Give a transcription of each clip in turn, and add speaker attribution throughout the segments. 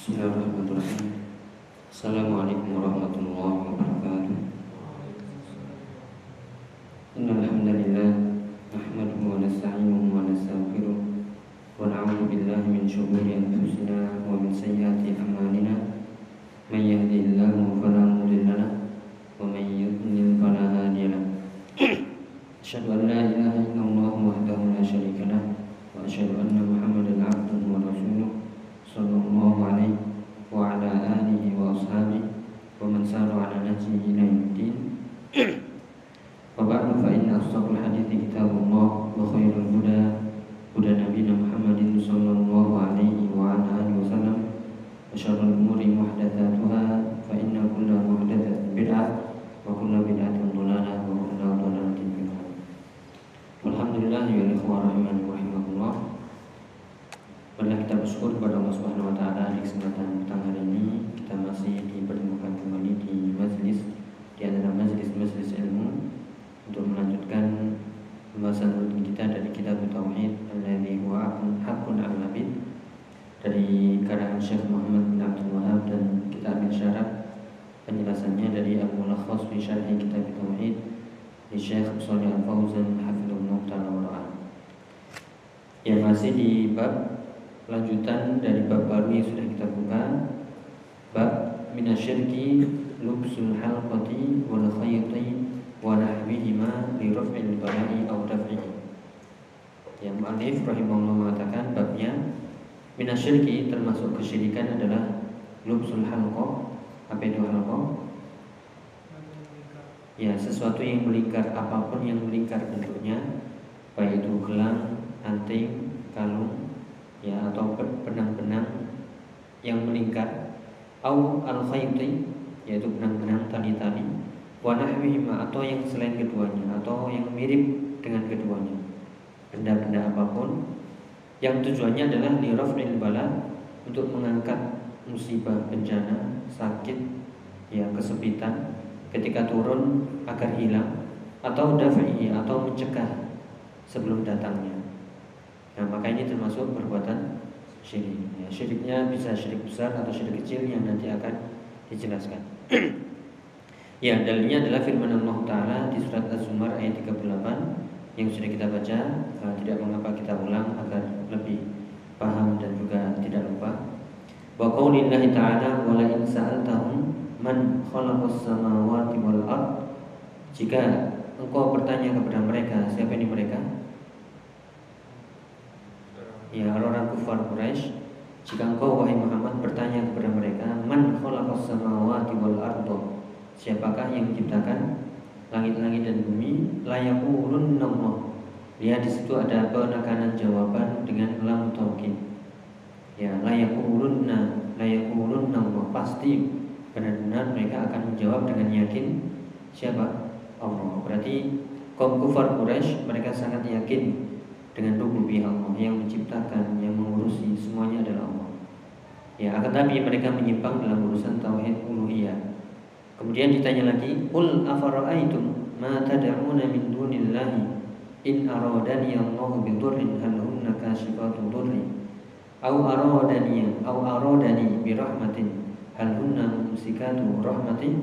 Speaker 1: Bismillahirrahmanirrahim. Assalamualaikum warahmatullahi wabarakatuh. Innal nahmaduhu wa nasta'inuhu wa nastaghfiruh wa na'udzu billahi min shururi anfusina wa min sayyiati a'malina. May yahdihillahu fala wa may yudlil fala hadiya an la tauhid di Syekh Shalih Al Fauzan hafizahullah taala wa yang masih di bab lanjutan dari bab baru yang sudah kita buka. Bab minasyirki lubsul halqati wal khayti wa nahwihima li raf'il bala'i aw daf'ihi. Yang mu'allif rahimahullah mengatakan babnya minasyirki termasuk kesyirikan adalah lubsul halqa. Apa itu halqa ya sesuatu yang melingkar apa pun yang melingkar bentuknya baik itu gelang anting kalung ya atau benang-benang yang melingkar. Au al khayti yaitu benang-benang tali-tali wa atau yang selain keduanya atau yang mirip dengan keduanya. Benda-benda apa pun yang tujuannya adalah lirafil bala untuk mengangkat musibah bencana sakit ya kesepitan ketika turun agar hilang atau dafi'i atau mencegah sebelum datangnya Nah maka ini termasuk perbuatan syirik. Ya, syiriknya bisa syirik besar atau syirik kecil yang nanti akan dijelaskan. ya dalilnya adalah firman Allah Taala di surat Az-Zumar ayat 38 yang sudah kita baca. Uh, tidak mengapa kita ulang agar lebih paham dan juga tidak lupa. Wa qaulillahi ta'ala wa la in man khalaqas samawati wal ard. Jika engkau bertanya kepada mereka siapa ini mereka? Ya orang-orang kufar Quraisy jika engkau wahai Muhammad bertanya kepada mereka man khalaqas samawati wal ardo siapakah yang menciptakan langit-langit dan bumi layaqulun Allah. Lihat di situ ada penekanan jawaban dengan lam taukid ya layaqulunna layaqulun Allah. Pasti benar-benar mereka akan menjawab dengan yakin siapa Allah berarti kaum kufar Quraisy mereka sangat yakin dengan rububiyah Allah yang menciptakan, yang mengurusi semuanya adalah Allah. Ya, akan tapi mereka menyimpang dalam urusan tauhid uluhiyah. Kemudian ditanya lagi, "Qul afara'aitum ma tad'una min dunillahi in aradani Allah bi dhurrin hal hunna kashifatu dhurri aw aradani aw aradani bi rahmatin hal hunna mumsikatu rahmati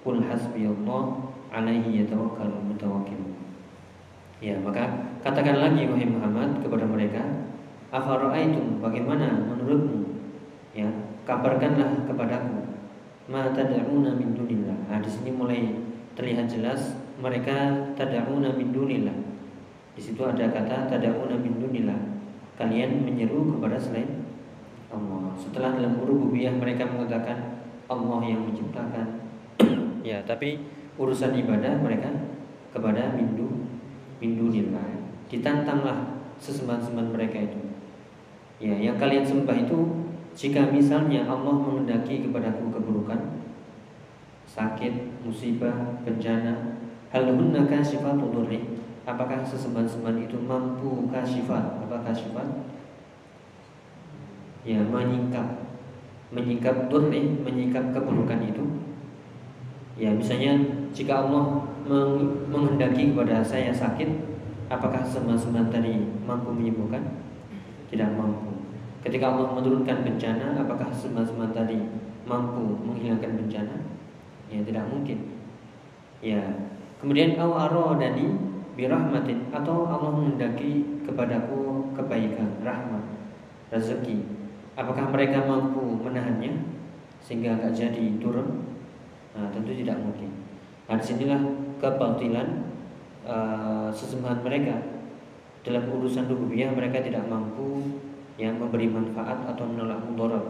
Speaker 1: qul hasbiyallah alaihi yatawakkalul mutawakkilun." Ya, maka katakan lagi wahai Muhammad kepada mereka, "Afara'aitum bagaimana menurutmu?" Ya, kabarkanlah kepadaku ma tad'una min dunillah. Nah, di sini mulai terlihat jelas mereka tad'una min dunillah. Di situ ada kata tad'una min dunillah. Kalian menyeru kepada selain Allah. Setelah dalam rububiyah mereka mengatakan Allah yang menciptakan. ya, tapi urusan ibadah mereka kepada mindu mindunillah ditantanglah sesembahan-sembahan mereka itu ya yang kalian sembah itu jika misalnya Allah mengendaki kepadaku keburukan sakit musibah bencana hal hunna kasifatu dhurri apakah sesembahan-sembahan itu mampu kasifat apa kasifat ya menyingkap menyingkap dhurri menyingkap keburukan itu ya misalnya jika Allah menghendaki kepada saya sakit, apakah semua-semua tadi mampu menyembuhkan? Tidak mampu. Ketika Allah menurunkan bencana, apakah semat-semat tadi mampu menghilangkan bencana? Ya tidak mungkin. Ya. Kemudian aw dani birahmatin atau Allah mendaki kepadaku kebaikan, rahmat, rezeki. Apakah mereka mampu menahannya sehingga agak jadi turun? Nah, tentu tidak mungkin. Nah, di sinilah kebatilan uh, sesembahan mereka dalam urusan rububiyah mereka tidak mampu yang memberi manfaat atau menolak mudarat.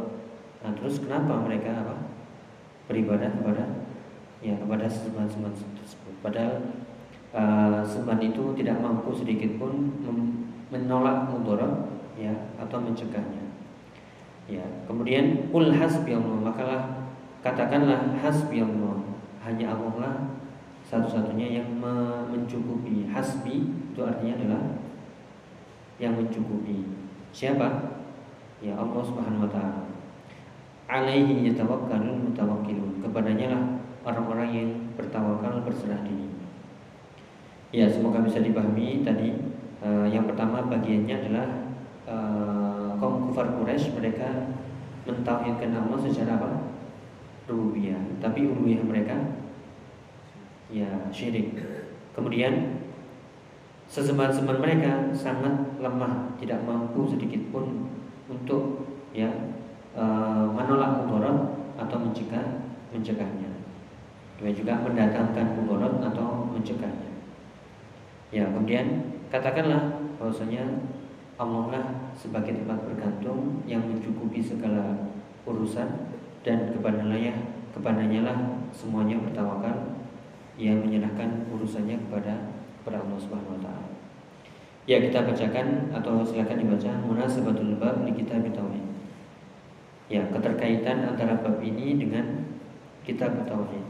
Speaker 1: Nah, terus kenapa mereka apa? Beribadah kepada ya kepada sembahan-sembahan tersebut. Padahal uh, sembahan itu tidak mampu sedikit pun menolak mudarat ya atau mencegahnya. Ya, kemudian ul hasbi Allah, makalah katakanlah hasbi Allah. Hanya Allah lah satu-satunya yang mencukupi. Hasbi itu artinya adalah yang mencukupi. Siapa? Ya Allah Subhanahu wa taala. Alaihi yatawakkalul mutawakkilun. Kepadanya lah orang-orang yang bertawakal berserah diri. Ya, semoga bisa dipahami tadi uh, yang pertama bagiannya adalah uh, kaum kufar Quraisy mereka mentauhidkan Allah secara apa? rububiyah. Tapi uluhiyah mereka ya syirik. Kemudian sesembahan-sembahan mereka sangat lemah, tidak mampu sedikit pun untuk ya e, menolak mudarat atau mencegah mencegahnya. Dan juga mendatangkan mudarat atau mencegahnya. Ya, kemudian katakanlah bahwasanya Allah lah sebagai tempat bergantung yang mencukupi segala urusan dan kepadanya kepadanya lah semuanya bertawakal yang menyerahkan urusannya kepada kepada Allah Subhanahu wa taala. Ya kita bacakan atau silakan dibaca munasabatul bab di kitab tauhid. Ya, keterkaitan antara bab ini dengan kitab tauhid.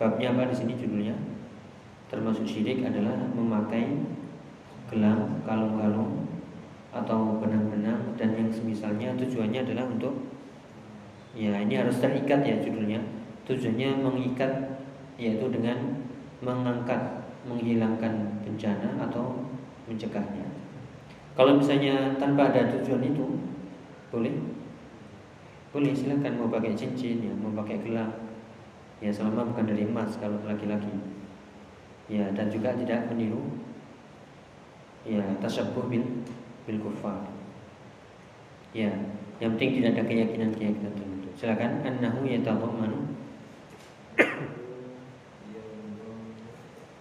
Speaker 1: Babnya apa di sini judulnya? Termasuk syirik adalah memakai gelang, kalung-kalung atau benang-benang dan yang semisalnya tujuannya adalah untuk ya ini harus terikat ya judulnya. Tujuannya mengikat yaitu dengan mengangkat menghilangkan bencana atau mencegahnya. Kalau misalnya tanpa ada tujuan itu, boleh? Boleh silahkan mau pakai cincin ya, mau pakai gelang. Ya selama bukan dari emas kalau laki-laki. Ya dan juga tidak meniru ya tasyabuh bil bil kufar. Ya, yang penting tidak ada keyakinan-keyakinan tertentu. Silakan annahu yatadhammanu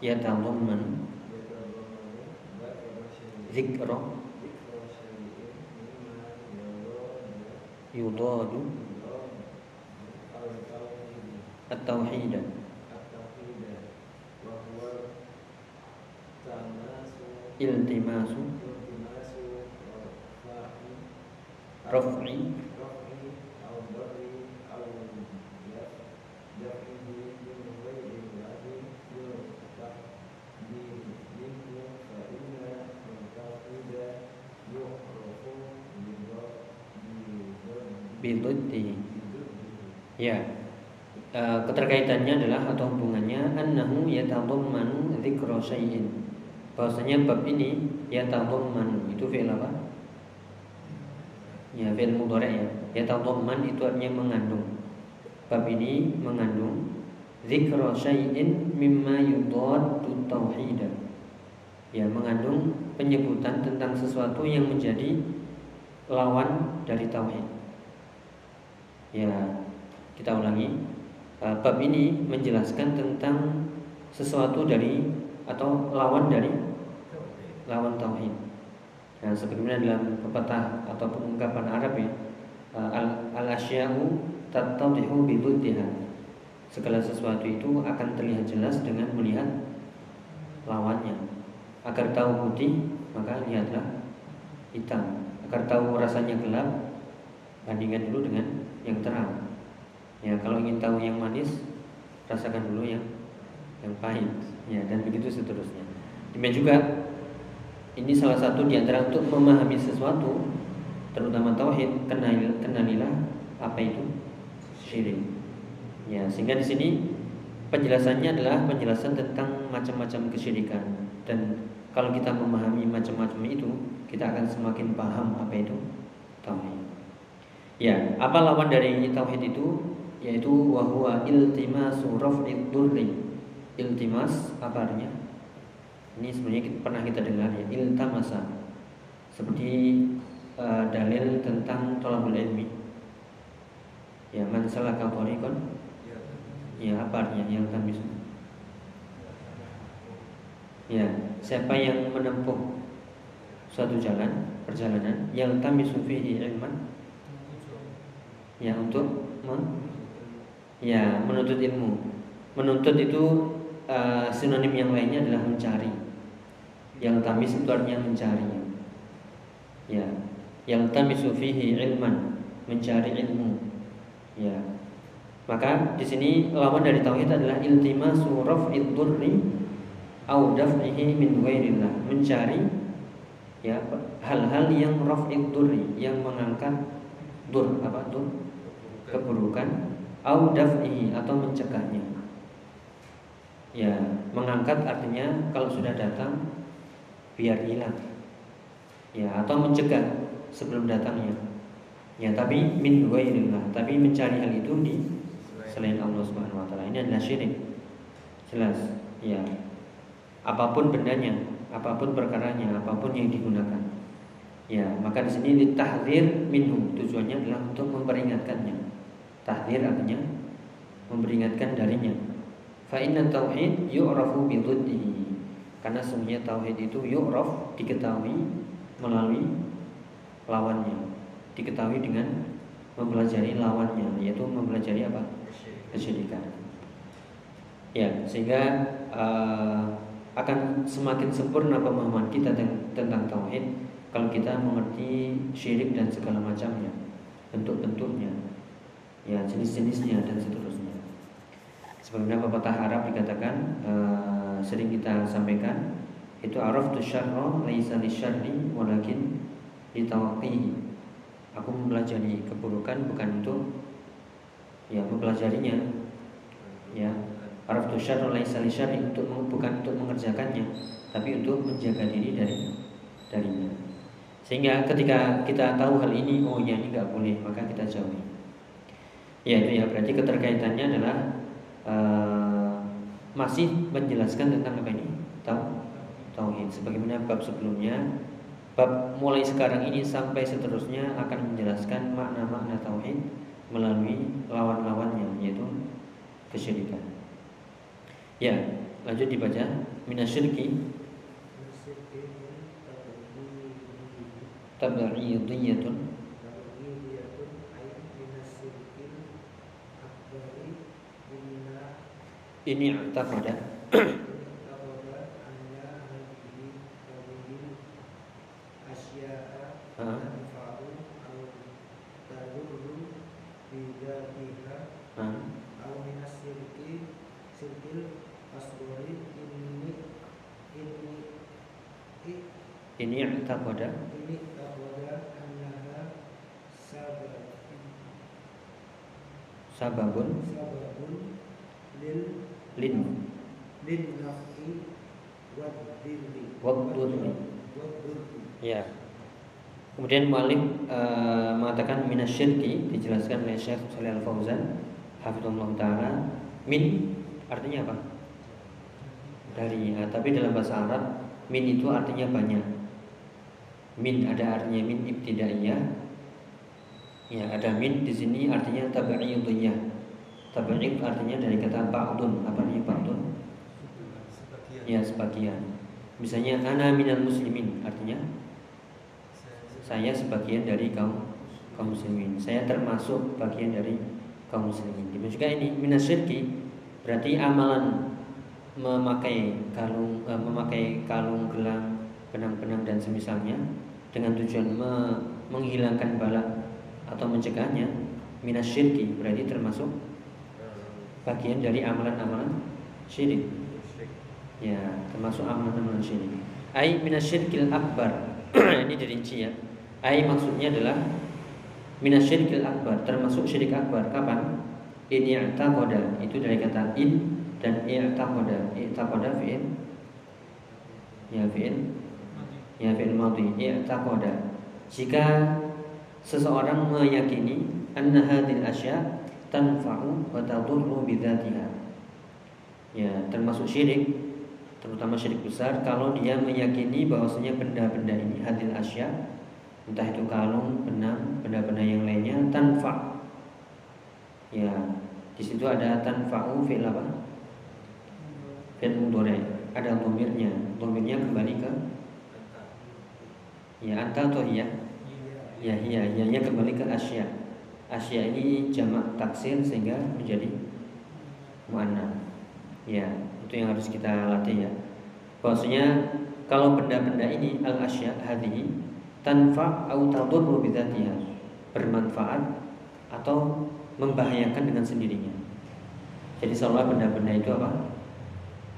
Speaker 1: yatadhammanu zikra. Yudadu. At-tauhid. Iltimasu. رفع biduddi ya e, keterkaitannya adalah atau hubungannya annahu yatadammanu dzikra syai'in bahwasanya bab ini yatadamman itu fi'il apa Ya fi'il mudhari ya. Yatadamman itu artinya mengandung. Bab ini mengandung dzikra syai'in mimma yudaddu tauhid ya mengandung penyebutan tentang sesuatu yang menjadi lawan dari tauhid. Ya, kita ulangi. Uh, bab ini menjelaskan tentang sesuatu dari atau lawan dari lawan tauhid. Nah, sebagaimana dalam pepatah atau pengungkapan Arab ya, uh, al asya'u tattadihu biduddiha. Segala sesuatu itu akan terlihat jelas dengan melihat lawannya. Agar tahu putih, maka lihatlah hitam. Agar tahu rasanya gelap, bandingkan dulu dengan yang terang. Ya, kalau ingin tahu yang manis, rasakan dulu yang yang pahit. Ya, dan begitu seterusnya. Demikian juga ini salah satu di antara untuk memahami sesuatu, terutama tauhid, kenal, kenalilah apa itu syirik. Ya, sehingga di sini penjelasannya adalah penjelasan tentang macam-macam kesyirikan dan kalau kita memahami macam-macam itu, kita akan semakin paham apa itu tauhid. Ya, apa lawan dari tauhid itu? Yaitu wahwa iltimasu raf'id durri. Iltimas apa artinya? Ini sebenarnya kita, pernah kita dengar ya, iltamasa. Seperti uh, dalil tentang tolabul ilmi. Ya, man salaka tariqan Ya, apa artinya yang tamis? Ya, siapa yang menempuh suatu jalan, perjalanan yang tamisu fihi ilman ya untuk ya menuntut ilmu. Menuntut itu uh, sinonim yang lainnya adalah mencari. Yang tamis itu artinya mencari. Ya, yang tamisu fihi ilman, mencari ilmu. Ya, maka di sini lawan dari tauhid adalah iltimasu raf'id durri au daf'ihi min ghairillah, mencari ya hal-hal yang raf'id durri, yang mengangkat dur apa dur keburukan au daf'ihi atau mencegahnya. Ya, mengangkat artinya kalau sudah datang biar hilang. Ya, atau mencegah sebelum datangnya. Ya, tapi min ghairillah, tapi mencari hal itu di selain Allah Subhanahu wa taala. Ini adalah syirik. Jelas, ya. Apa pun bendanya, apa pun perkaranya, apa pun yang digunakan. Ya, maka di sini ditahdir minhu tujuannya adalah untuk memperingatkannya. Tahdir artinya memperingatkan darinya. Fa inna tauhid yu'rafu bi Karena semuanya tauhid itu yu'raf diketahui melalui lawannya. Diketahui dengan mempelajari lawannya, yaitu mempelajari apa? kesyirikan. Ya, sehingga uh, akan semakin sempurna pemahaman kita tentang tauhid kalau kita mengerti syirik dan segala macamnya, bentuk-bentuknya, ya jenis-jenisnya dan seterusnya. Sebagaimana pepatah Arab dikatakan uh, sering kita sampaikan itu araf tu syarra laisa lisyarri walakin litawqihi. Aku mempelajari keburukan bukan untuk ya mempelajarinya. Ya araf syarr laisa syarri untuk bukan untuk mengerjakannya tapi untuk menjaga diri dari darinya. Sehingga ketika kita tahu hal ini oh ya ini nggak boleh maka kita jauhi. Ya itu ya berarti keterkaitannya adalah uh, masih menjelaskan tentang apa ini. Tahu? Tauhid sebagaimana bab sebelumnya. Bab mulai sekarang ini sampai seterusnya akan menjelaskan makna-makna tauhid melalui lawan-lawannya yaitu kesyirikan. Ya, lanjut dibaca. Minasyirki. Tabi'idiyatun ini i'taqada ini sababun. Sababun lil lin. Lin nafi wadhurri ya. Kemudian Malik uh, mengatakan minasyirki dijelaskan oleh Syekh Shalih Al Fauzan hafizallahu taala. Min artinya apa? Dari ya, tapi dalam bahasa Arab min itu artinya banyak. Min ada artinya min ibtidaiyah. Ya ada min di sini artinya tabi'idiyah tabi'id artinya dari kata ba'dun. Apa artinya ba'dun? Ya sebagian. Misalnya ana minal muslimin artinya saya sebagian dari kaum kaum muslimin. Saya termasuk bagian dari kaum muslimin. Demikian ini minasyirki berarti amalan memakai kalung eh, memakai kalung gelang benang-benang dan semisalnya dengan tujuan me menghilangkan balak atau mencegahnya minas syirki berarti termasuk bagian dari amalan-amalan syirik. Ya termasuk amalan-amalan syirik. Ai minas syirkil akbar. Ini dirinci ya. Ai maksudnya adalah minas syirkil akbar termasuk syirik akbar. Kapan? Ini i'taqada. Itu dari kata in dan i'taqada. I'taqada fi'il. Ya fi'il. Ya fi'il madhi i'taqada. Jika seseorang meyakini anna hadhil asya tanfa'u wa tadurru bidzatiha. Ya, termasuk syirik terutama syirik besar kalau dia meyakini bahwasanya benda-benda ini hadil asya entah itu kalung, benang, benda-benda yang lainnya tanfa. Ya, di situ ada tanfa'u fi'il apa? Fi'il mudhari. Ada domirnya. Domirnya kembali ke ya anta atau iya? Ya, iya, iya, kembali ke asya. Asya ini jamak taksir sehingga menjadi mana? Ya, itu yang harus kita latih ya. Bahwasanya kalau benda-benda ini al asya hadhi tanfa au tadurru bidzatiha bermanfaat atau membahayakan dengan sendirinya. Jadi seolah benda-benda itu apa?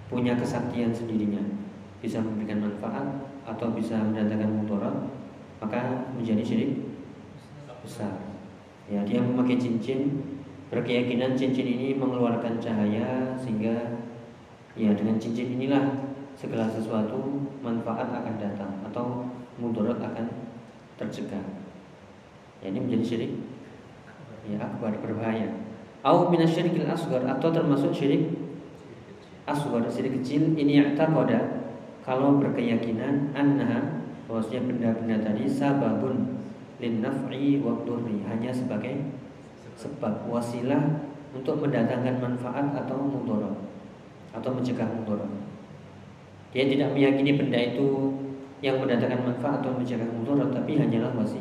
Speaker 1: Punya kesaktian sendirinya, bisa memberikan manfaat atau bisa mendatangkan mudarat, maka menjadi syirik besar. Ya, dia memakai cincin berkeyakinan cincin ini mengeluarkan cahaya sehingga ya dengan cincin inilah segala sesuatu manfaat akan datang atau mudarat akan tercegah. Ya, ini menjadi syirik ya akbar berbahaya. Au minasyirikil asghar atau termasuk syirik asghar syirik kecil ini i'taqada kalau berkeyakinan annaha bahwasanya benda-benda tadi sababun lin naf'i wa hanya sebagai sebab wasilah untuk mendatangkan manfaat atau mudarat atau mencegah mudarat. Dia tidak meyakini benda itu yang mendatangkan manfaat atau mencegah mudarat tapi hanyalah wasi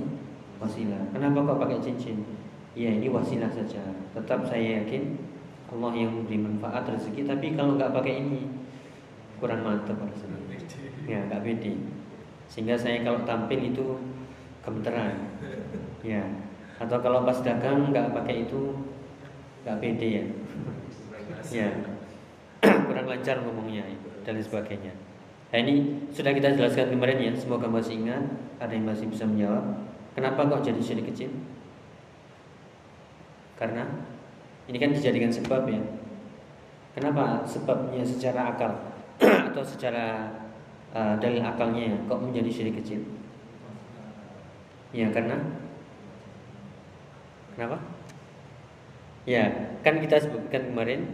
Speaker 1: wasilah. Kenapa kok pakai cincin? Ya ini wasilah saja. Tetap saya yakin Allah yang memberi manfaat rezeki tapi kalau nggak pakai ini kurang mantap rasanya. Ya nggak beda. Sehingga saya kalau tampil itu gemeteran. Ya. Atau kalau pas dagang nggak pakai itu nggak pede ya. Ya. kurang lancar ngomongnya dan sebagainya. Nah ini sudah kita jelaskan kemarin ya, semoga masih ingat. Ada yang masih bisa menjawab. Kenapa kok jadi syirik kecil? Karena ini kan dijadikan sebab ya. Kenapa sebabnya secara akal atau secara uh, dalil akalnya kok menjadi syirik kecil? Ya karena kenapa? Ya kan kita sebutkan kemarin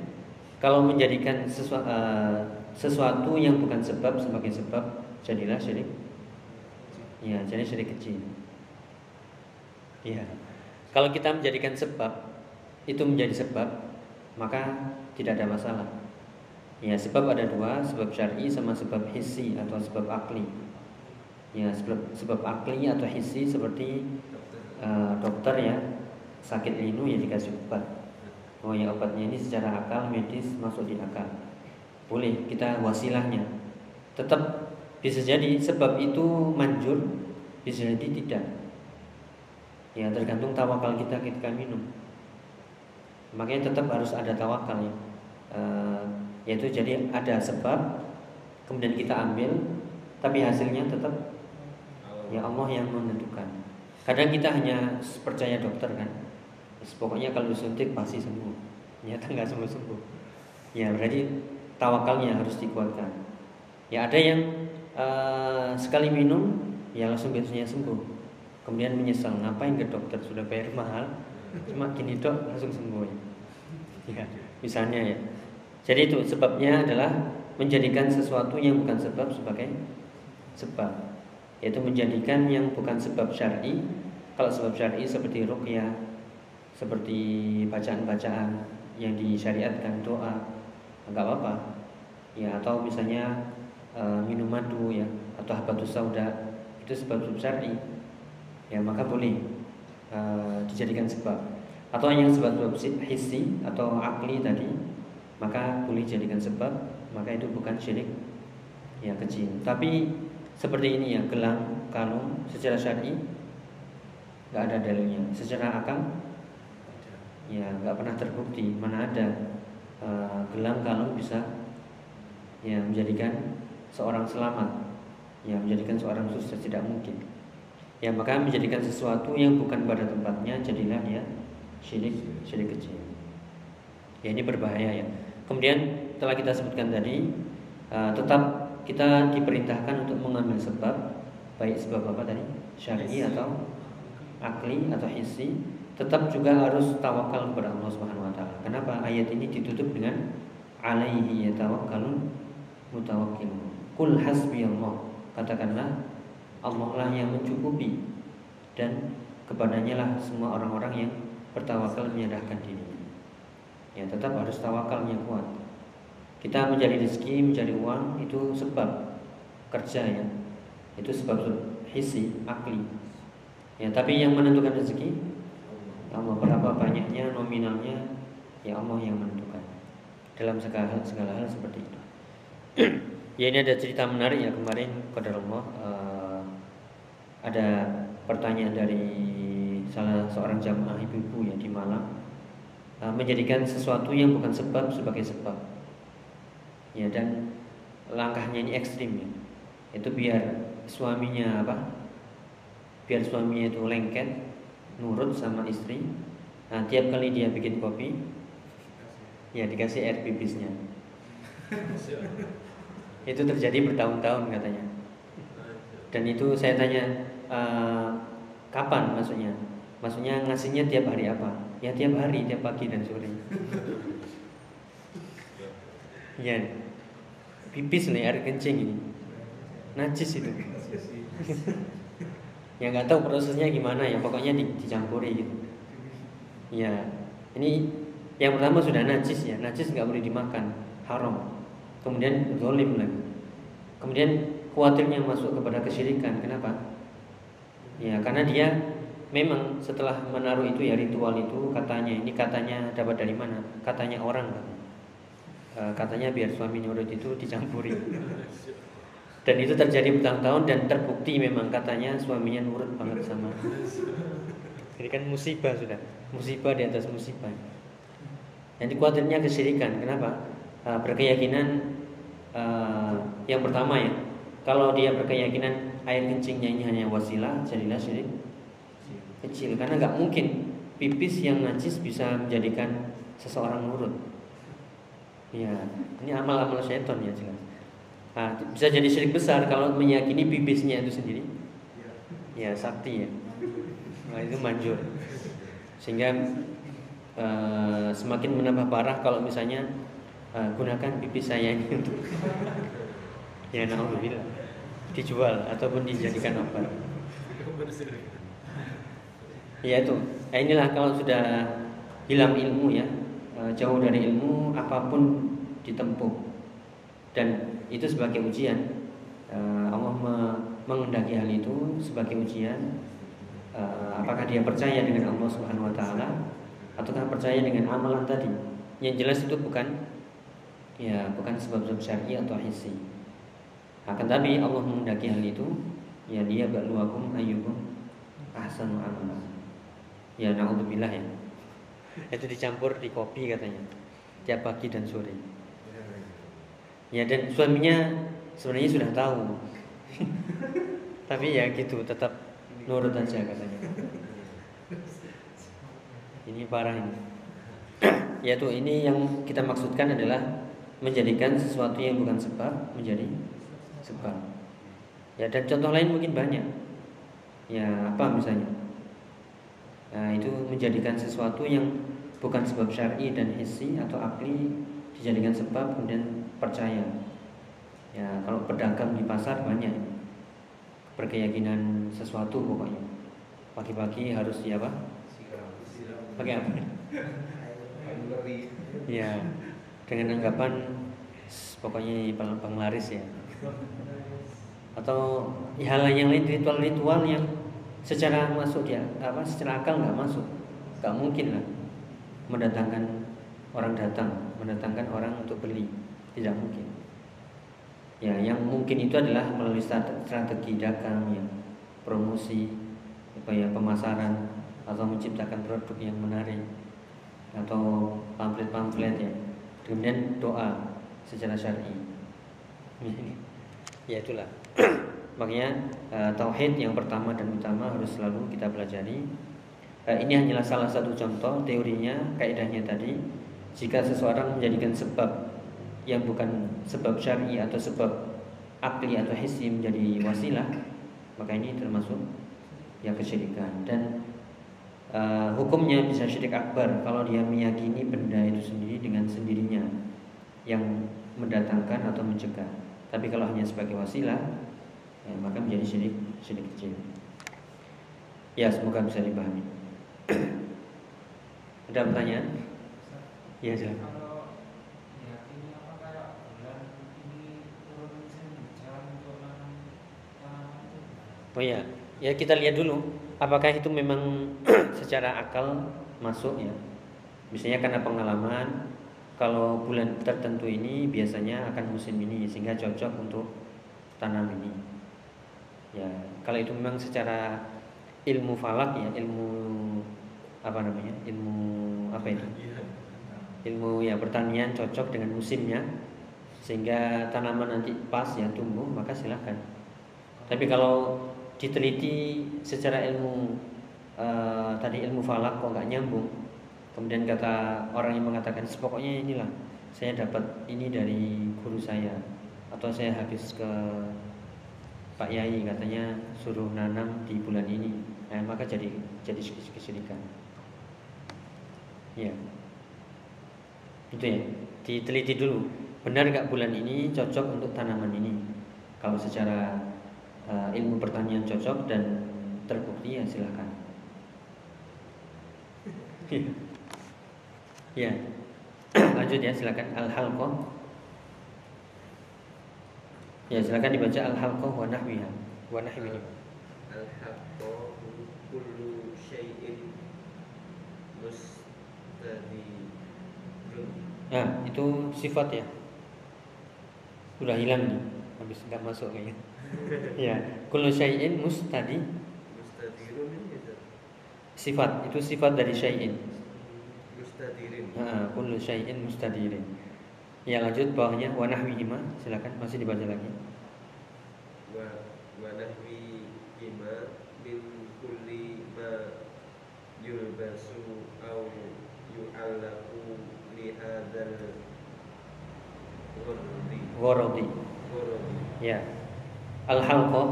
Speaker 1: kalau menjadikan sesuatu, uh, sesuatu yang bukan sebab sebagai sebab jadilah syirik. Ya, jadi syirik kecil. Ya. Kalau kita menjadikan sebab itu menjadi sebab, maka tidak ada masalah. Ya, sebab ada dua, sebab syar'i sama sebab hissi atau sebab akli. Ya, sebab sebab akli atau hissi seperti uh, dokter ya sakit linu ya dikasih obat. Oh ya obatnya ini secara akal medis masuk di akal. Boleh kita wasilahnya. Tetap bisa jadi sebab itu manjur bisa jadi tidak. Ya tergantung tawakal kita ketika minum. Makanya tetap harus ada tawakal ya. E, yaitu jadi ada sebab kemudian kita ambil tapi hasilnya tetap ya Allah yang menentukan. Kadang kita hanya percaya dokter kan. Pokoknya kalau disuntik pasti sembuh. Nyata nggak sembuh sembuh ya berarti tawakalnya harus dikuatkan. Ya ada yang uh, sekali minum ya langsung biasanya sembuh. Kemudian menyesal ngapain ke dokter? Sudah bayar mahal. Cuma gini dok langsung sembuh ya misalnya ya. Jadi itu sebabnya adalah menjadikan sesuatu yang bukan sebab sebagai sebab yaitu menjadikan yang bukan sebab syar'i. Kalau sebab syar'i seperti ruqyah seperti bacaan-bacaan yang disyariatkan doa nggak apa-apa. Ya atau misalnya e, minum madu ya atau habatus sauda itu sebab syar'i. Ya maka boleh e, dijadikan sebab. Atau yang sebab-sebab hissi atau akli tadi maka boleh dijadikan sebab maka itu bukan syirik. Ya kecil. Tapi seperti ini ya gelang kalung secara syar'i. Nggak ada dalilnya. Secara akal ya nggak pernah terbukti. Mana ada uh, gelang kalung bisa ya menjadikan seorang selamat. Ya menjadikan seorang sukses tidak mungkin. Ya maka menjadikan sesuatu yang bukan pada tempatnya jadilah ya syirik syirik kecil. Ya ini berbahaya ya. Kemudian telah kita sebutkan tadi uh, tetap kita diperintahkan untuk mengambil sebab baik sebab apa tadi syar'i atau akli atau hissi tetap juga harus tawakal kepada Allah Subhanahu wa taala. Kenapa ayat ini ditutup dengan alaihi yatawakkalun mutawakkilun. Kul hasbiyallah. Katakanlah Allah lah yang mencukupi dan kepadanya lah semua orang-orang yang bertawakal menyerahkan dirinya. Ya, tetap harus tawakalnya kuat. Kita mencari rezeki, mencari uang itu sebab kerja ya. Itu sebab hisi, akli. Ya, tapi yang menentukan rezeki Allah berapa banyaknya nominalnya ya Allah yang menentukan. Dalam segala hal, segala hal seperti itu. ya ini ada cerita menarik ya kemarin kepada Allah uh, ada pertanyaan dari salah seorang jamaah ibu-ibu yang di Malang uh, menjadikan sesuatu yang bukan sebab sebagai sebab ya dan langkahnya ini ekstrim ya. Itu biar suaminya apa? Biar suaminya itu lengket nurut sama istri. Nah tiap kali dia bikin kopi ya dikasih air pipisnya itu terjadi bertahun-tahun katanya. Dan itu saya tanya uh, kapan maksudnya? Maksudnya ngasihnya tiap hari apa? Ya tiap hari tiap pagi dan sore. Ya pipis nih air kencing ini. Najis itu. Ya nggak tahu prosesnya gimana ya pokoknya dicampuri gitu. Ya ini yang pertama sudah najis ya najis nggak boleh dimakan haram. Kemudian zolim lagi. Kemudian khawatirnya masuk kepada kesyirikan kenapa? Ya, karena dia memang setelah menaruh itu ya ritual itu katanya ini katanya dapat dari mana? Katanya orang kan. E, katanya biar suami nurut itu dicampuri. Dan itu terjadi bertahun-tahun dan terbukti memang katanya suaminya nurut banget sama. Jadi kan musibah sudah, musibah di atas musibah. Yang dikhawatirnya kesirikan. Kenapa? E, berkeyakinan e, yang pertama ya, kalau dia berkeyakinan air kencingnya ini hanya wasilah jadilah syirik kecil karena nggak mungkin pipis yang najis bisa menjadikan seseorang nurut ya ini amal-amal setan ya jelas. Nah, bisa jadi syirik besar kalau meyakini pipisnya itu sendiri. Ya sakti ya. Nah, itu manjur. Sehingga uh, semakin menambah parah kalau misalnya uh, gunakan pipis saya ini untuk ya naudzubillah. Dijual ataupun dijadikan obat. Ya itu. Nah, inilah kalau sudah hilang ilmu ya, jauh dari ilmu apa pun ditempuh. Dan itu sebagai ujian. E, Allah mengendaki hal itu sebagai ujian. E, apakah dia percaya dengan Allah Subhanahu wa taala ataukah percaya dengan amalan tadi? Yang jelas itu bukan ya bukan sebab-sebab syar'i atau hissi. Akan tapi Allah menghendaki hal itu Ya dia luakum ayyukum ahsanu amala Ya na'udzubillah ya Itu dicampur di kopi katanya Tiap pagi dan sore Ya dan suaminya sebenarnya sudah tahu Tapi ya gitu tetap nurut aja katanya Ini parah ini Yaitu ini yang kita maksudkan adalah Menjadikan sesuatu yang bukan sebab Menjadi sebab. Ya dan contoh lain mungkin banyak. Ya apa misalnya? Nah itu menjadikan sesuatu yang bukan sebab syar'i dan hissi atau akli dijadikan sebab kemudian percaya. Ya kalau pedagang di pasar banyak berkeyakinan sesuatu pokoknya. Pagi-pagi harus siapa? Pakai apa? Ya dengan anggapan pokoknya penglaris ya atau hal yang lain ritual-ritual yang secara masuk ya apa secara akal nggak masuk. Nggak mungkin lah mendatangkan orang datang mendatangkan orang untuk beli. Tidak mungkin. Ya yang mungkin itu adalah melalui strategi dagang yang promosi apa ya pemasaran atau menciptakan produk yang menarik atau pamflet-pamflet ya. Kemudian doa secara syar'i. Ya itulah makanya uh, tauhid yang pertama dan utama harus selalu kita pelajari. Uh, ini hanyalah salah satu contoh teorinya kaidahnya tadi. Jika seseorang menjadikan sebab yang bukan sebab syar'i atau sebab akli atau hissi menjadi wasilah maka ini termasuk ya kesyirikan. Dan uh, hukumnya bisa syirik akbar kalau dia meyakini benda itu sendiri dengan sendirinya yang mendatangkan atau mencegah. Tapi kalau hanya sebagai wasilah, ya, maka menjadi syirik syirik kecil. Ya, semoga bisa dipahami. Ada pertanyaan? Ya, silakan. Oh ya, ya kita lihat dulu apakah itu memang secara akal masuk ya. Misalnya karena pengalaman kalau bulan tertentu ini biasanya akan musim ini sehingga cocok untuk tanam ini. Ya, kalau itu memang secara ilmu falak ya, ilmu apa namanya? Ilmu apa itu? Ilmu ya pertanian cocok dengan musimnya sehingga tanaman nanti pas ya tumbuh maka silakan. Tapi kalau diteliti secara ilmu uh, tadi ilmu falak kok nggak nyambung kemudian kata orang yang mengatakan pokoknya inilah saya dapat ini dari guru saya atau saya habis ke Pak Yai katanya suruh nanam di bulan ini. Nah, maka jadi jadi kesyirikan ya itu ya. Diteliti dulu. Benar nggak bulan ini cocok untuk tanaman ini? Kalau secara uh, ilmu pertanian cocok dan terbukti ya silahkan. ya, lanjut ya silakan. Al halqah. Ya silakan dibaca al halqah wa nahwiha wa nahwihi. Al halqah kullu syai'in Ya, itu sifat ya. Sudah hilang nih, habis nggak masuk kayaknya ya, kullu syai'in mustadi. Sifat itu sifat dari syai'in. Mustadirin. Ha, kullu syai'in mustadirin. Ya lanjut bawahnya. Wa nahwihima. Silakan masih dibaca lagi.
Speaker 2: Wa wa nahwihima min kulli ma yulbasu au yu'allaqu li hadzal
Speaker 1: ghurdi. Ya. Al uh,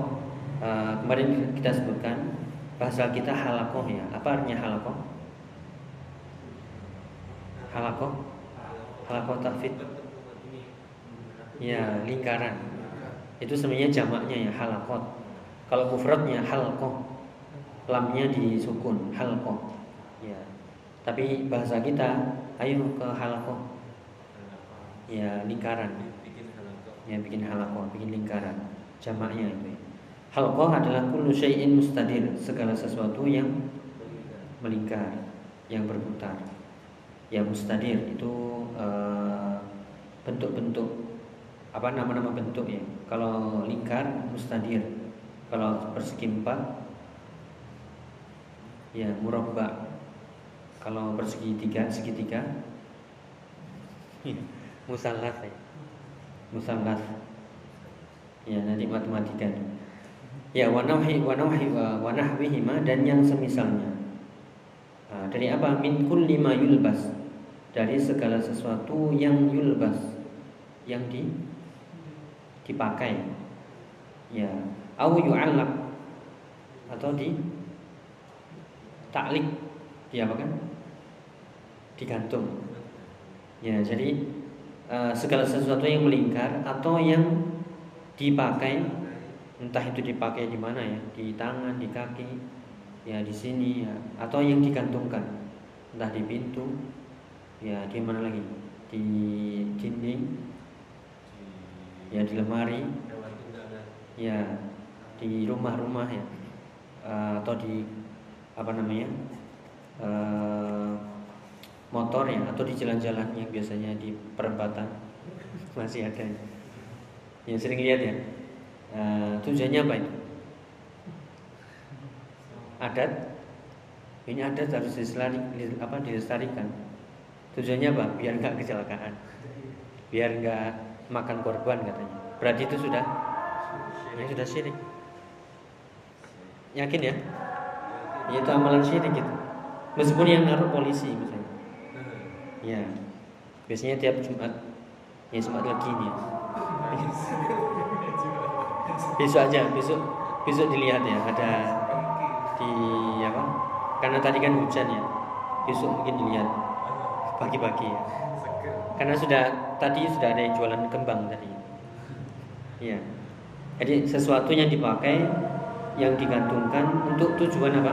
Speaker 1: kemarin kita sebutkan bahasa kita halakoh ya. Apa artinya halakoh halakoh halakoh tafid ya lingkaran. Itu sebenarnya jamaknya ya halakot. Kalau mufradnya halqoh lamnya disukun halqoh ya. Tapi bahasa kita ayo ke halakoh ya lingkaran. Ya bikin halakoh bikin lingkaran. Jamaknya itu. Ya. Adalah kullu syai'in mustadir, segala sesuatu yang melingkar, yang berputar. Ya mustadir. Itu eh, bentuk-bentuk uh, apa nama-nama bentuk ya. Kalau lingkar mustadir, kalau persegi empat ya murabba. Kalau persegi tiga segitiga. Musallas ya. Musallas ya nanti matematika ya wanahwi wanahwi wanahwihima dan yang semisalnya. Nah, dari apa? Min kulli ma yulbas. Dari segala sesuatu yang yulbas. Yang di dipakai. Ya au yu'allaq atau di taklik di apa kan digantung. Ya jadi uh, segala sesuatu yang melingkar atau yang dipakai entah itu dipakai di mana ya di tangan di kaki ya di sini ya atau yang digantungkan. Entah di pintu ya di mana lagi? Di dinding ya di lemari. Ya di rumah-rumah ya. Atau di apa namanya uh, motor ya atau di jalan-jalan yang biasanya di perempatan. Masih ada ya. Yang sering lihat ya. Uh, tujuannya apa itu? Adat? Ini adat harus diselari, apa dilestarikan. Tujuannya apa? Biar nggak kecelakaan. Biar nggak makan korban katanya. Berarti itu sudah ya sudah syirik. Yakin ya? Itu amalan syirik gitu. Meskipun yang naruh polisi misalnya. Ya. Biasanya tiap Jumat. Ya Jumat lagi nih. Besok aja besok besok dilihat ya. Ada di apa? Karena tadi kan hujan ya. Besok mungkin dilihat. Pagi-pagi ya. Karena sudah tadi sudah ada yang jualan kembang tadi. Iya. Jadi sesuatu yang dipakai yang digantungkan untuk tujuan apa?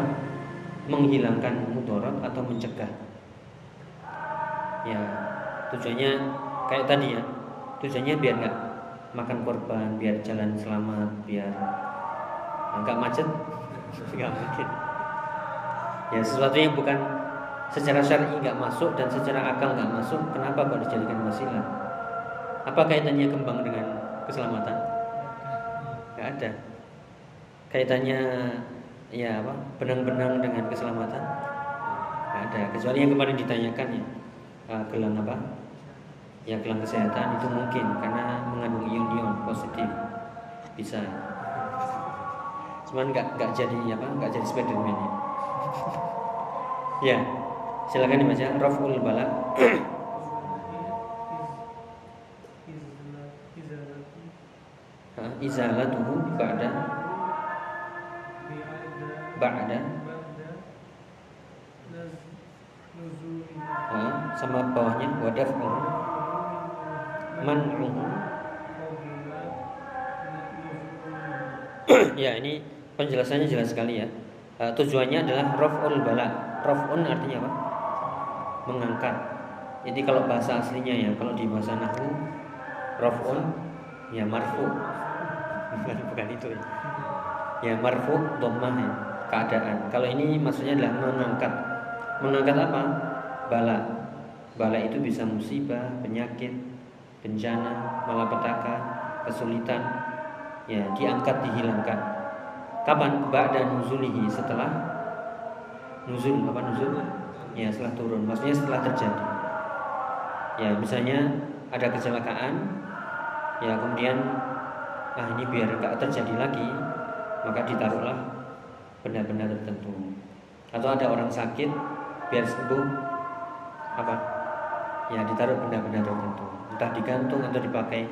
Speaker 1: Menghilangkan mudarat atau mencegah. Ya tujuannya kayak tadi ya. Tujuannya biar nggak makan korban biar jalan selamat biar nggak macet. Nggak mungkin. Ya sesuatu yang bukan secara syar'i nggak masuk dan secara akal nggak masuk kenapa kok dijadikan wasilah apa kaitannya kembang dengan keselamatan? Nggak ada. Kaitannya ya apa benang-benang dengan keselamatan? Nggak ada. Kecuali yang kemarin ditanyakan ya eh, gelang apa? Ya gelang kesehatan itu mungkin karena mengandung ion-ion positif. Bisa. Cuman nggak nggak jadi apa nggak jadi Spiderman ya. Ya silakan dibaca. Raful Bala izalatuhu ba'da. Ba'da. Ha, sama bawahnya wadaf'u man'uhu. Ya ini penjelasannya jelas sekali ya. Uh, tujuannya adalah raf'ul bala. Raf'un artinya apa? Mengangkat. Jadi kalau bahasa aslinya ya kalau di bahasa nahwu raf'un ya marfu bukan bukan itu. Ya ya marfu ya keadaan. Kalau ini maksudnya adalah mengangkat. Mengangkat apa? Bala. Bala itu bisa musibah penyakit bencana malapetaka kesulitan. Ya diangkat dihilangkan. Kapan? Ba'da nuzulihi. Setelah nuzul apa nuzul? Ya setelah turun. Maksudnya setelah terjadi. Ya misalnya ada kecelakaan ya kemudian ah ini biar nggak terjadi lagi maka ditaruhlah benda-benda tertentu. Atau ada orang sakit biar sembuh apa? Ya ditaruh benda-benda tertentu. Entah digantung atau dipakai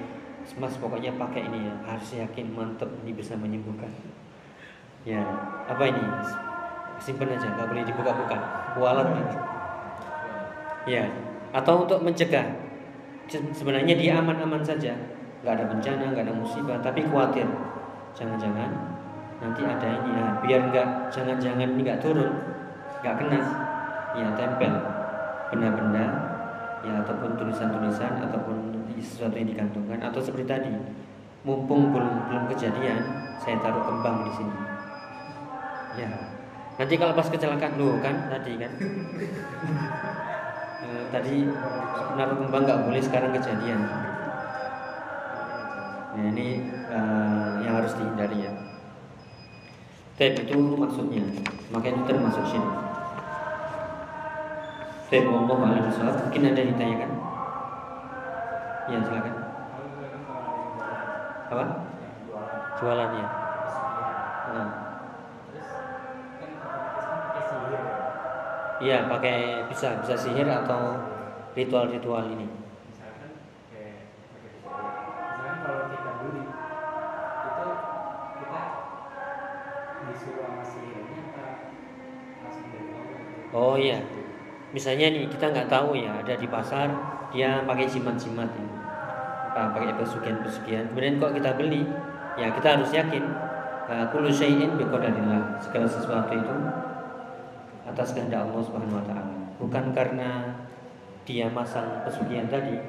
Speaker 1: mas pokoknya pakai ini ya. Harus yakin mantep ini bisa menyembuhkan. Ya apa ini? Simpan aja nggak boleh dibuka-buka. Kualat ya atau untuk mencegah. Se- sebenarnya dia aman-aman saja nggak ada bencana nggak ada musibah tapi khawatir. Jangan-jangan nanti ada ini ya biar nggak jangan-jangan ini nggak turun nggak kena. Ya tempel. Benda-benda ya ataupun tulisan-tulisan ataupun sesuatu yang digantungkan atau seperti tadi. Mumpung belum belum kejadian saya taruh kembang di sini. Ya. Nanti kalau pas kecelakaan lu kan tadi kan. Eh, tadi naruh kembang nggak boleh sekarang kejadian nah ini eh, yang harus dihindari ya Tep itu maksudnya maka itu termasuk syirik Tep Allah alam bisawab. mungkin ada yang ditanyakan ya silakan apa jualan ya. Iya, pakai bisa bisa sihir atau ritual-ritual ini. Misalnya nih kita nggak tahu ya ada di pasar dia pakai jimat-jimat ya. Apa, pakai pesugihan-pesugihan. Kemudian kok kita beli, ya kita harus yakin uh, kullu syai'in biqadarillah. Segala sesuatu itu atas kehendak Allah Subhanahu wa taala. Bukan karena dia masang pesugihan tadi.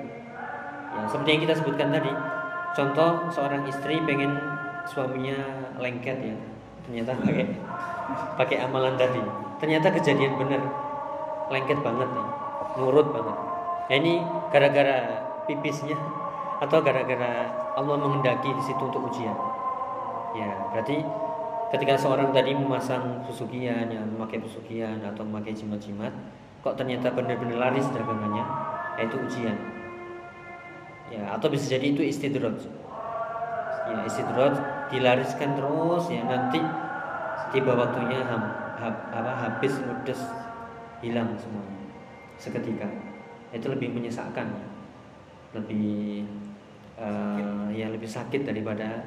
Speaker 1: Ya, seperti yang kita sebutkan tadi. Contoh seorang istri pengen suaminya lengket ya. Ternyata pakai pakai amalan tadi. Ternyata kejadian benar. Lengket banget nih. Nurut banget. Ya, ini gara-gara pipisnya atau gara-gara Allah menghendaki di situ untuk ujian. Ya, berarti ketika seorang tadi memasang pesugihan, ya, memakai pesugihan atau memakai jimat-jimat, kok ternyata benar-benar laris dagangannya, ya itu ujian. Ya, atau bisa jadi itu istidroj. Ya, istidroj dilariskan terus ya nanti tiba waktunya ham, hab- apa, habis ludes hilang semuanya seketika. Itu lebih menyesakkan, lebih eh, ya lebih sakit daripada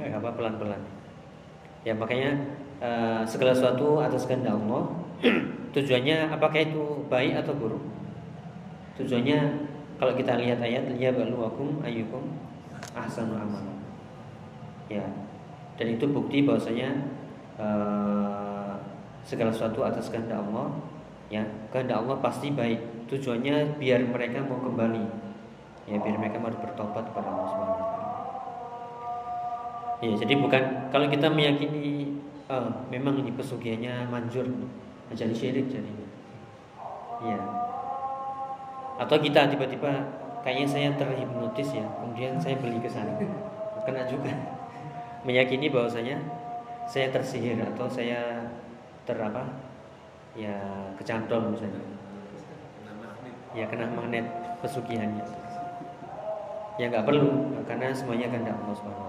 Speaker 1: apa pelan-pelan. Ya makanya uh, segala sesuatu atas kehendak Allah. Tujuannya apakah itu baik atau buruk? Tujuannya kalau kita lihat ayat ya baluakum ayyukum ahsanu amal. Ya. Dan itu bukti bahwasanya uh, segala sesuatu atas kehendak Allah ya kehendak Allah pasti baik tujuannya biar mereka mau kembali ya biar mereka mau bertobat kepada Allah Subhanahu Ya, jadi bukan kalau kita meyakini oh, memang ini pesugihannya manjur menjadi syirik jadi. Ya. Atau kita tiba-tiba kayaknya saya terhipnotis ya, kemudian saya beli ke sana. Kena juga. Meyakini bahwasanya saya tersihir atau saya ter apa? Ya, kecantol misalnya. Ya kena magnet pesugihannya. Ya nggak perlu karena semuanya kehendak Allah Subhanahu.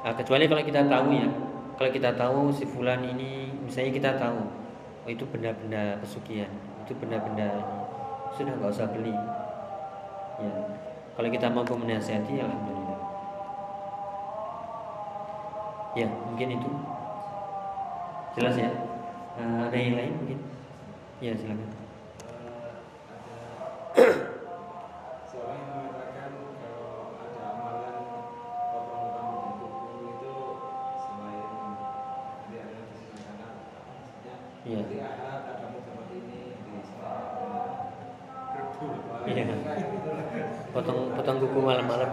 Speaker 1: Nah, kecuali kalau kita tahu ya, kalau kita tahu si fulan ini, misalnya kita tahu, oh itu benda-benda pesugihan, itu benda-benda sudah nggak usah beli. Ya, kalau kita mampu menasihati, alhamdulillah. Ya, mungkin itu jelas ya. Uh, ada yang lain mungkin? Ya silakan. potong potong kuku malam-malam.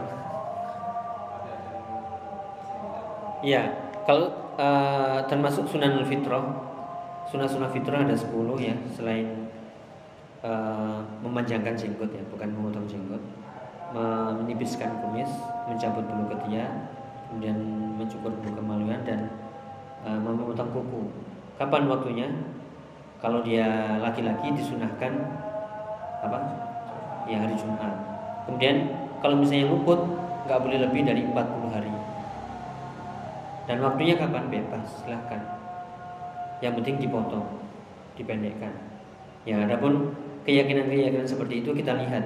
Speaker 1: Iya, kalau uh, termasuk sunan fitrah, sunnah-sunnah fitrah ada 10 ya, selain uh, memanjangkan jenggot ya, bukan memotong jenggot, menipiskan kumis, mencabut bulu ketiak, kemudian mencukur bulu kemaluan dan uh, memotong kuku. Kapan waktunya? Kalau dia laki-laki disunahkan apa? Ya hari Jumat. Kemudian kalau misalnya luput nggak boleh lebih dari 40 hari. Dan waktunya kapan bebas, silahkan. Yang penting dipotong, dipendekkan. Ya, adapun keyakinan-keyakinan seperti itu kita lihat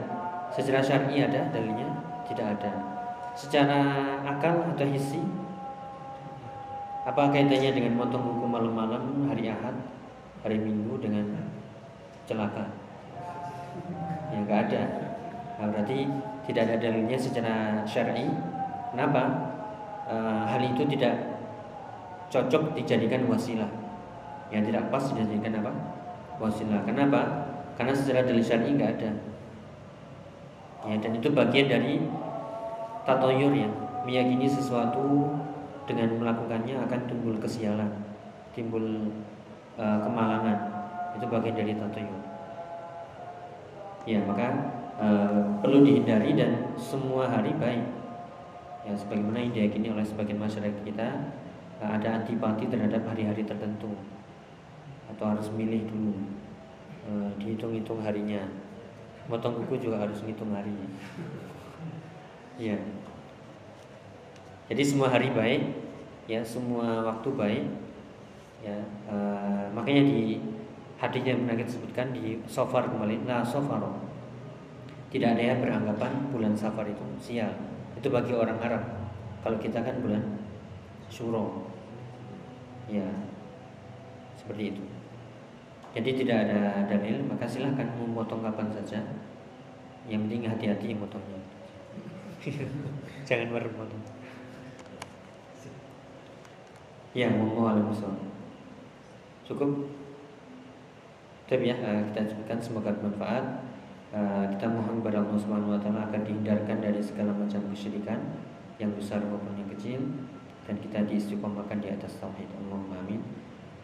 Speaker 1: secara syar'i ada dalilnya, tidak ada. Secara akal atau hisi apa kaitannya dengan motong kuku malam-malam hari Ahad, hari Minggu dengan celaka? Ya nggak ada. Nah, berarti tidak ada dalilnya secara syar'i. Kenapa? E, hal itu tidak cocok dijadikan wasilah. Yang tidak pas dijadikan apa? Wasilah. Kenapa? Karena secara dalil syar'i nggak ada. Ya, dan itu bagian dari tatoyur ya, meyakini sesuatu dengan melakukannya akan timbul kesialan, timbul e, kemalangan. Itu bagian dari tatoyur. Ya, maka Eh, perlu dihindari dan semua hari baik. Ya, sebagaimana yang diyakini oleh sebagian masyarakat kita uh, ada antipati terhadap hari-hari tertentu atau harus milih dulu uh, dihitung-hitung harinya. Motong kuku juga harus ngitung hari. Ya. Jadi semua hari baik, ya semua waktu baik. Ya, uh, makanya di hadis yang pernah kita sebutkan di sofar kembali, nah sofar tidak ada yang beranggapan bulan Safar itu sial. Itu bagi orang Arab. Kalau kita kan bulan Syuro. Ya. Seperti itu. Jadi tidak ada dalil, maka silahkan memotong kapan saja. Yang penting hati-hati memotongnya. Jangan merem Ya, mau Cukup. Tapi ya, eh, kita sebutkan semoga bermanfaat. Eh, kita mohon kepada Allah Subhanahu wa taala akan dihindarkan dari segala macam kesyirikan yang besar maupun yang kecil dan kita diistiqomahkan di atas tauhid. Allahumma amin.